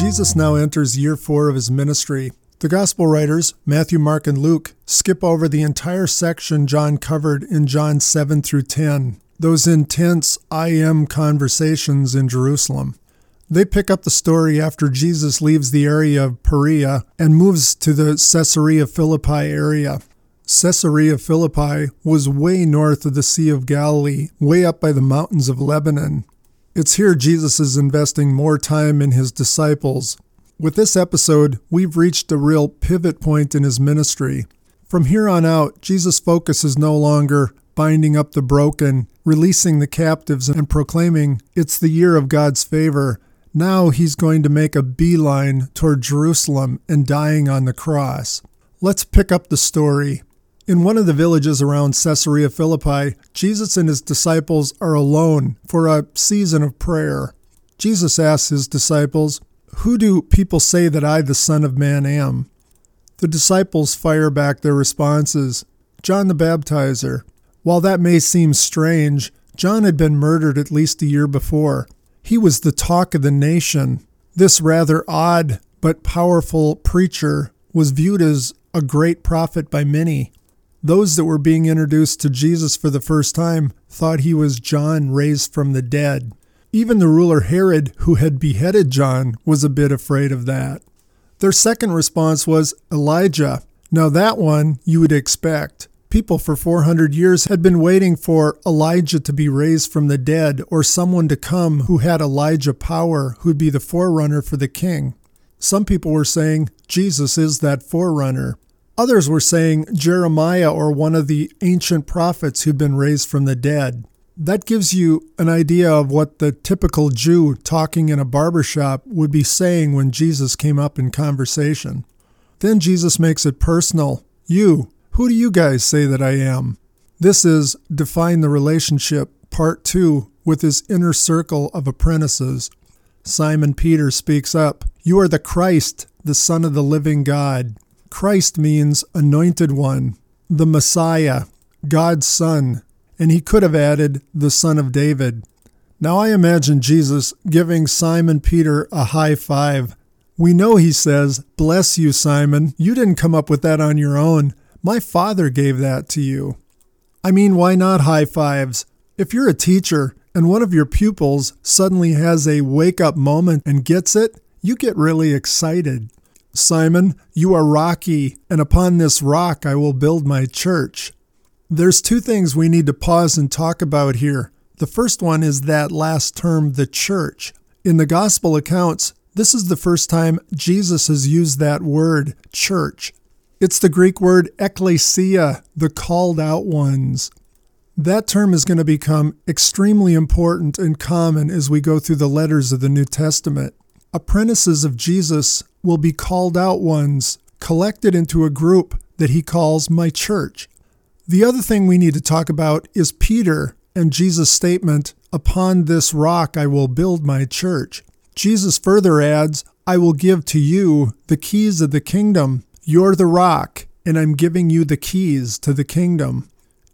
Jesus now enters year four of his ministry. The Gospel writers, Matthew, Mark, and Luke, skip over the entire section John covered in John 7 through 10, those intense I am conversations in Jerusalem. They pick up the story after Jesus leaves the area of Perea and moves to the Caesarea Philippi area. Caesarea Philippi was way north of the Sea of Galilee, way up by the mountains of Lebanon. It's here Jesus is investing more time in his disciples. With this episode, we've reached a real pivot point in his ministry. From here on out, Jesus' focus is no longer binding up the broken, releasing the captives, and proclaiming it's the year of God's favor. Now he's going to make a beeline toward Jerusalem and dying on the cross. Let's pick up the story. In one of the villages around Caesarea Philippi, Jesus and his disciples are alone for a season of prayer. Jesus asks his disciples, Who do people say that I, the Son of Man, am? The disciples fire back their responses John the Baptizer. While that may seem strange, John had been murdered at least a year before. He was the talk of the nation. This rather odd but powerful preacher was viewed as a great prophet by many. Those that were being introduced to Jesus for the first time thought he was John raised from the dead. Even the ruler Herod, who had beheaded John, was a bit afraid of that. Their second response was Elijah. Now, that one you would expect. People for 400 years had been waiting for Elijah to be raised from the dead or someone to come who had Elijah power, who'd be the forerunner for the king. Some people were saying Jesus is that forerunner. Others were saying Jeremiah or one of the ancient prophets who'd been raised from the dead. That gives you an idea of what the typical Jew talking in a barber shop would be saying when Jesus came up in conversation. Then Jesus makes it personal. You, who do you guys say that I am? This is Define the Relationship, Part 2, with his inner circle of apprentices. Simon Peter speaks up You are the Christ, the Son of the living God. Christ means anointed one, the Messiah, God's Son, and he could have added the Son of David. Now I imagine Jesus giving Simon Peter a high five. We know he says, Bless you, Simon. You didn't come up with that on your own. My Father gave that to you. I mean, why not high fives? If you're a teacher and one of your pupils suddenly has a wake up moment and gets it, you get really excited. Simon, you are rocky, and upon this rock I will build my church. There's two things we need to pause and talk about here. The first one is that last term, the church. In the gospel accounts, this is the first time Jesus has used that word, church. It's the Greek word ekklesia, the called out ones. That term is going to become extremely important and common as we go through the letters of the New Testament. Apprentices of Jesus will be called out ones, collected into a group that he calls my church. The other thing we need to talk about is Peter and Jesus' statement, Upon this rock I will build my church. Jesus further adds, I will give to you the keys of the kingdom. You're the rock, and I'm giving you the keys to the kingdom.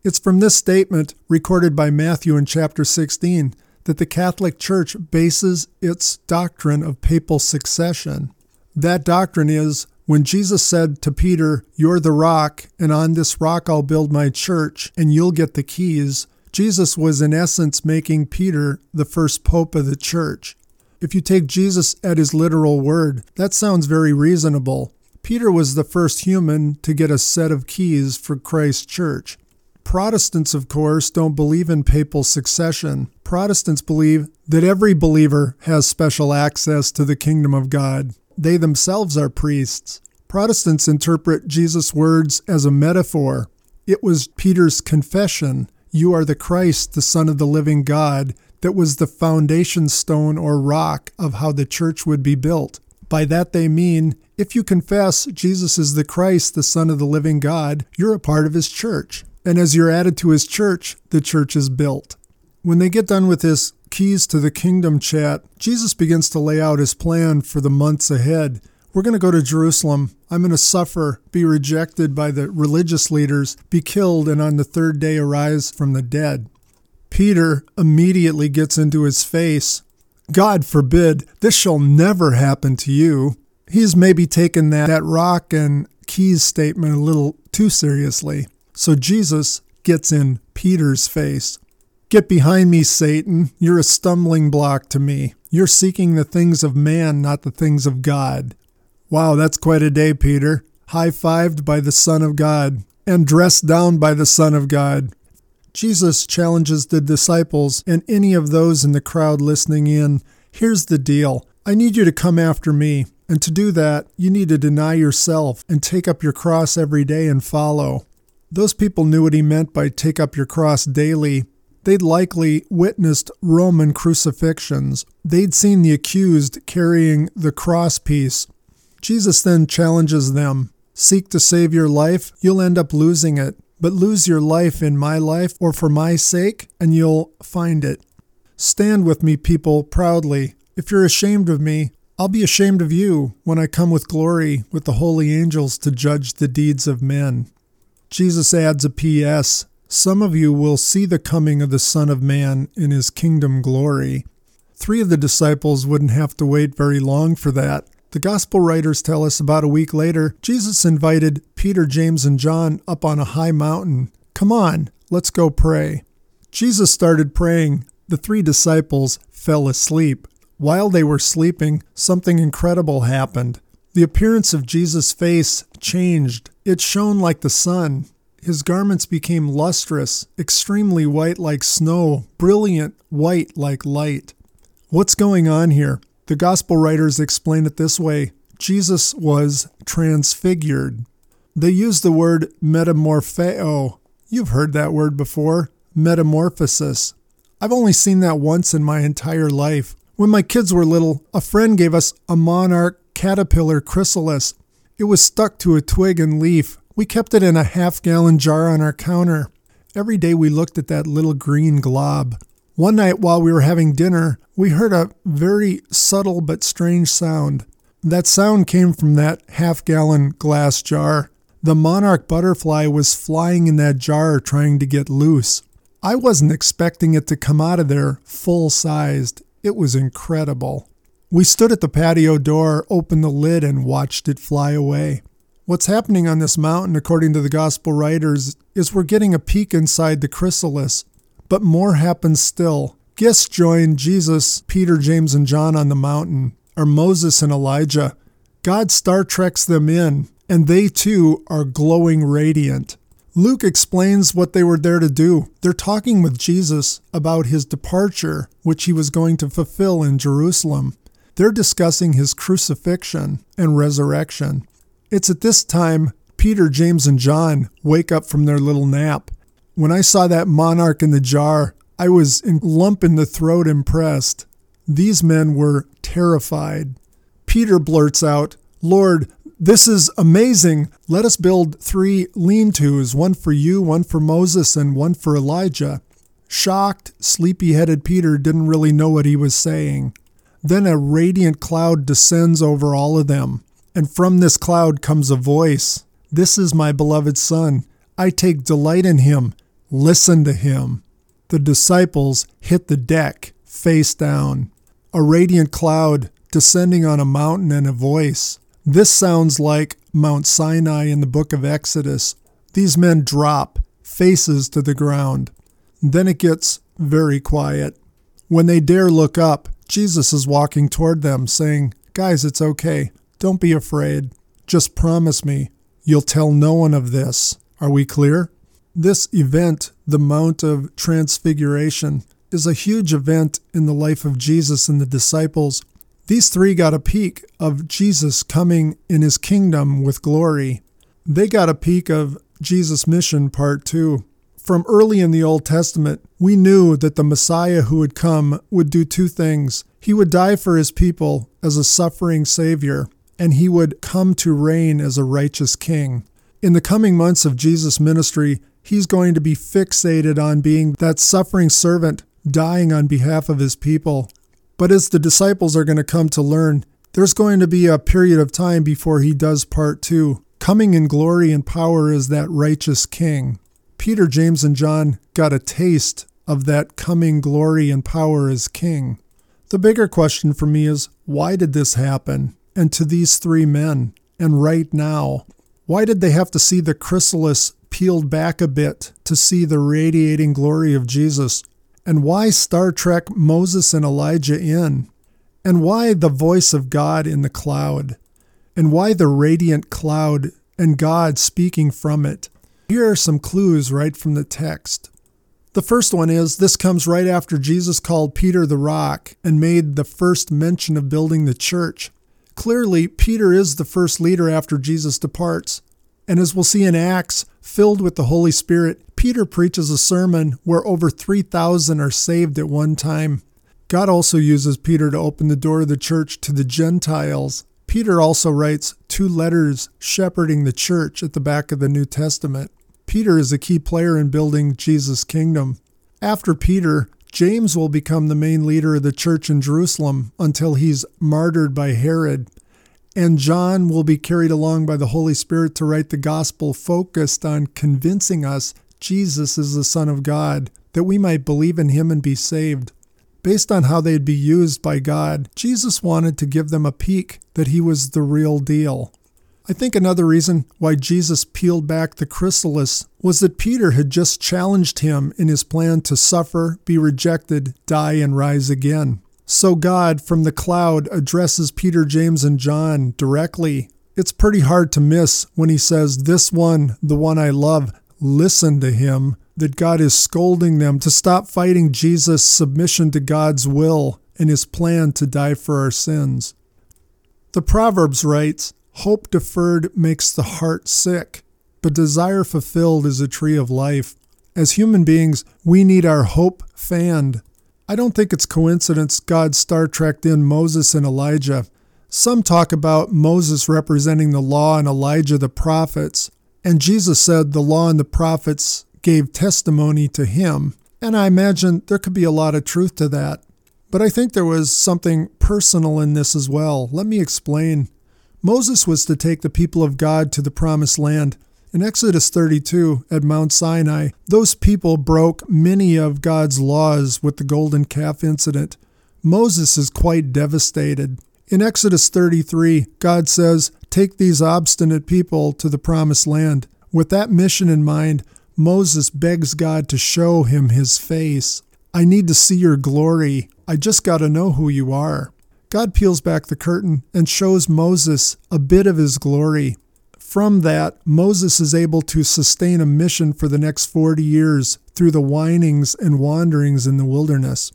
It's from this statement, recorded by Matthew in chapter 16, that the Catholic Church bases its doctrine of papal succession. That doctrine is when Jesus said to Peter, You're the rock, and on this rock I'll build my church, and you'll get the keys, Jesus was in essence making Peter the first pope of the church. If you take Jesus at his literal word, that sounds very reasonable. Peter was the first human to get a set of keys for Christ's church. Protestants, of course, don't believe in papal succession. Protestants believe that every believer has special access to the kingdom of God. They themselves are priests. Protestants interpret Jesus' words as a metaphor. It was Peter's confession, You are the Christ, the Son of the living God, that was the foundation stone or rock of how the church would be built. By that they mean, if you confess Jesus is the Christ, the Son of the living God, you're a part of his church. And as you're added to his church, the church is built. When they get done with this keys to the kingdom chat, Jesus begins to lay out his plan for the months ahead. We're going to go to Jerusalem. I'm going to suffer, be rejected by the religious leaders, be killed, and on the third day arise from the dead. Peter immediately gets into his face. God forbid, this shall never happen to you. He's maybe taken that, that rock and keys statement a little too seriously. So Jesus gets in Peter's face. Get behind me, Satan. You're a stumbling block to me. You're seeking the things of man, not the things of God. Wow, that's quite a day, Peter. High fived by the Son of God and dressed down by the Son of God. Jesus challenges the disciples and any of those in the crowd listening in. Here's the deal I need you to come after me. And to do that, you need to deny yourself and take up your cross every day and follow. Those people knew what he meant by take up your cross daily. They'd likely witnessed Roman crucifixions. They'd seen the accused carrying the cross piece. Jesus then challenges them Seek to save your life, you'll end up losing it. But lose your life in my life or for my sake, and you'll find it. Stand with me, people, proudly. If you're ashamed of me, I'll be ashamed of you when I come with glory with the holy angels to judge the deeds of men. Jesus adds a P.S. Some of you will see the coming of the Son of Man in his kingdom glory. Three of the disciples wouldn't have to wait very long for that. The gospel writers tell us about a week later, Jesus invited Peter, James, and John up on a high mountain. Come on, let's go pray. Jesus started praying. The three disciples fell asleep. While they were sleeping, something incredible happened. The appearance of Jesus' face changed. It shone like the sun. His garments became lustrous, extremely white like snow, brilliant white like light. What's going on here? The gospel writers explain it this way Jesus was transfigured. They use the word metamorpheo. You've heard that word before metamorphosis. I've only seen that once in my entire life. When my kids were little, a friend gave us a monarch caterpillar chrysalis. It was stuck to a twig and leaf. We kept it in a half gallon jar on our counter. Every day we looked at that little green glob. One night while we were having dinner, we heard a very subtle but strange sound. That sound came from that half gallon glass jar. The monarch butterfly was flying in that jar trying to get loose. I wasn't expecting it to come out of there full sized. It was incredible. We stood at the patio door, opened the lid, and watched it fly away. What's happening on this mountain, according to the gospel writers, is we're getting a peek inside the chrysalis. But more happens still. Guests join Jesus, Peter, James, and John on the mountain, or Moses and Elijah. God Star Treks them in, and they too are glowing radiant. Luke explains what they were there to do. They're talking with Jesus about his departure, which he was going to fulfill in Jerusalem. They're discussing his crucifixion and resurrection. It's at this time Peter, James, and John wake up from their little nap. When I saw that monarch in the jar, I was in lump in the throat impressed. These men were terrified. Peter blurts out, Lord, this is amazing. Let us build three lean tos one for you, one for Moses, and one for Elijah. Shocked, sleepy headed Peter didn't really know what he was saying. Then a radiant cloud descends over all of them, and from this cloud comes a voice This is my beloved Son. I take delight in him. Listen to him. The disciples hit the deck, face down. A radiant cloud descending on a mountain and a voice. This sounds like Mount Sinai in the book of Exodus. These men drop, faces to the ground. Then it gets very quiet. When they dare look up, Jesus is walking toward them, saying, Guys, it's okay. Don't be afraid. Just promise me you'll tell no one of this. Are we clear? This event, the Mount of Transfiguration, is a huge event in the life of Jesus and the disciples these three got a peek of Jesus coming in his kingdom with glory. They got a peek of Jesus' mission, part two. From early in the Old Testament, we knew that the Messiah who would come would do two things. He would die for his people as a suffering Savior, and he would come to reign as a righteous King. In the coming months of Jesus' ministry, he's going to be fixated on being that suffering servant dying on behalf of his people but as the disciples are going to come to learn, there's going to be a period of time before he does part two, coming in glory and power as that righteous king. Peter, James, and John got a taste of that coming glory and power as king. The bigger question for me is why did this happen? And to these three men, and right now? Why did they have to see the chrysalis peeled back a bit to see the radiating glory of Jesus? And why Star Trek Moses and Elijah in? And why the voice of God in the cloud? And why the radiant cloud and God speaking from it? Here are some clues right from the text. The first one is this comes right after Jesus called Peter the rock and made the first mention of building the church. Clearly, Peter is the first leader after Jesus departs. And as we'll see in Acts, filled with the Holy Spirit, Peter preaches a sermon where over 3,000 are saved at one time. God also uses Peter to open the door of the church to the Gentiles. Peter also writes two letters shepherding the church at the back of the New Testament. Peter is a key player in building Jesus' kingdom. After Peter, James will become the main leader of the church in Jerusalem until he's martyred by Herod. And John will be carried along by the Holy Spirit to write the gospel focused on convincing us Jesus is the Son of God, that we might believe in him and be saved. Based on how they'd be used by God, Jesus wanted to give them a peek that he was the real deal. I think another reason why Jesus peeled back the chrysalis was that Peter had just challenged him in his plan to suffer, be rejected, die, and rise again. So God, from the cloud, addresses Peter, James, and John directly. It's pretty hard to miss when he says, This one, the one I love, listen to him, that God is scolding them to stop fighting Jesus' submission to God's will and his plan to die for our sins. The Proverbs writes, Hope deferred makes the heart sick, but desire fulfilled is a tree of life. As human beings, we need our hope fanned. I don't think it's coincidence God Star Trekked in Moses and Elijah. Some talk about Moses representing the law and Elijah the prophets, and Jesus said the law and the prophets gave testimony to him. And I imagine there could be a lot of truth to that. But I think there was something personal in this as well. Let me explain. Moses was to take the people of God to the promised land. In Exodus 32 at Mount Sinai, those people broke many of God's laws with the golden calf incident. Moses is quite devastated. In Exodus 33, God says, Take these obstinate people to the promised land. With that mission in mind, Moses begs God to show him his face. I need to see your glory. I just got to know who you are. God peels back the curtain and shows Moses a bit of his glory. From that, Moses is able to sustain a mission for the next 40 years through the whinings and wanderings in the wilderness.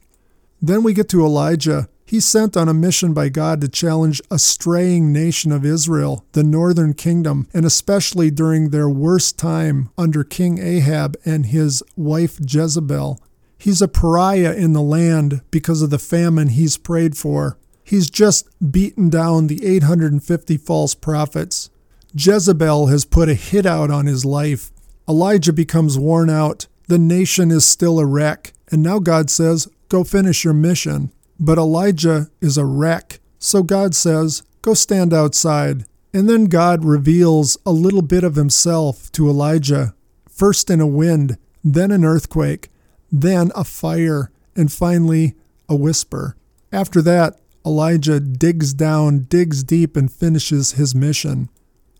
Then we get to Elijah. He's sent on a mission by God to challenge a straying nation of Israel, the northern kingdom, and especially during their worst time under King Ahab and his wife Jezebel. He's a pariah in the land because of the famine he's prayed for. He's just beaten down the 850 false prophets. Jezebel has put a hit out on his life. Elijah becomes worn out. The nation is still a wreck. And now God says, Go finish your mission. But Elijah is a wreck. So God says, Go stand outside. And then God reveals a little bit of himself to Elijah, first in a wind, then an earthquake, then a fire, and finally a whisper. After that, Elijah digs down, digs deep, and finishes his mission.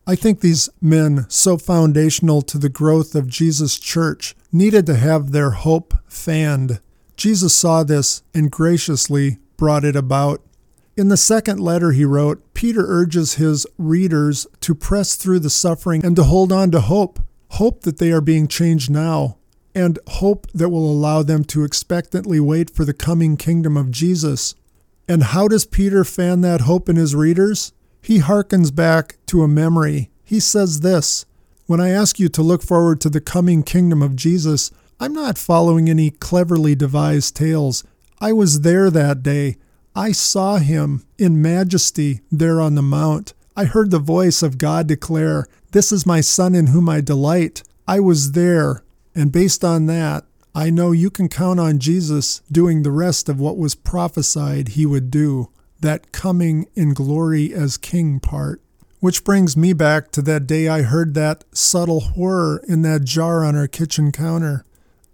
I think these men, so foundational to the growth of Jesus' church, needed to have their hope fanned. Jesus saw this and graciously brought it about. In the second letter he wrote, Peter urges his readers to press through the suffering and to hold on to hope hope that they are being changed now, and hope that will allow them to expectantly wait for the coming kingdom of Jesus. And how does Peter fan that hope in his readers? He hearkens back to a memory. He says this When I ask you to look forward to the coming kingdom of Jesus, I'm not following any cleverly devised tales. I was there that day. I saw him in majesty there on the mount. I heard the voice of God declare, This is my Son in whom I delight. I was there, and based on that, I know you can count on Jesus doing the rest of what was prophesied he would do, that coming in glory as king part. Which brings me back to that day I heard that subtle horror in that jar on our kitchen counter.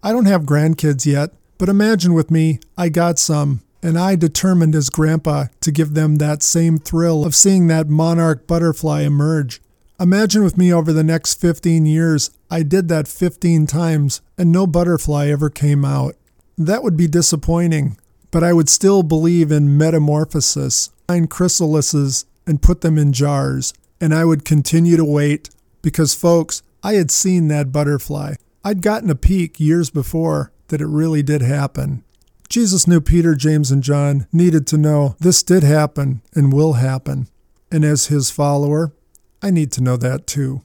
I don't have grandkids yet, but imagine with me, I got some, and I determined as Grandpa to give them that same thrill of seeing that monarch butterfly emerge. Imagine with me over the next 15 years, I did that 15 times and no butterfly ever came out. That would be disappointing, but I would still believe in metamorphosis, find chrysalises and put them in jars, and I would continue to wait because, folks, I had seen that butterfly. I'd gotten a peek years before that it really did happen. Jesus knew Peter, James, and John needed to know this did happen and will happen. And as his follower, I need to know that too.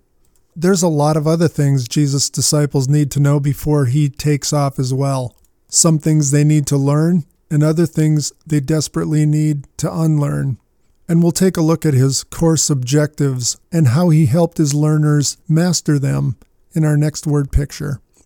There's a lot of other things Jesus' disciples need to know before he takes off as well. Some things they need to learn, and other things they desperately need to unlearn. And we'll take a look at his course objectives and how he helped his learners master them in our next word picture.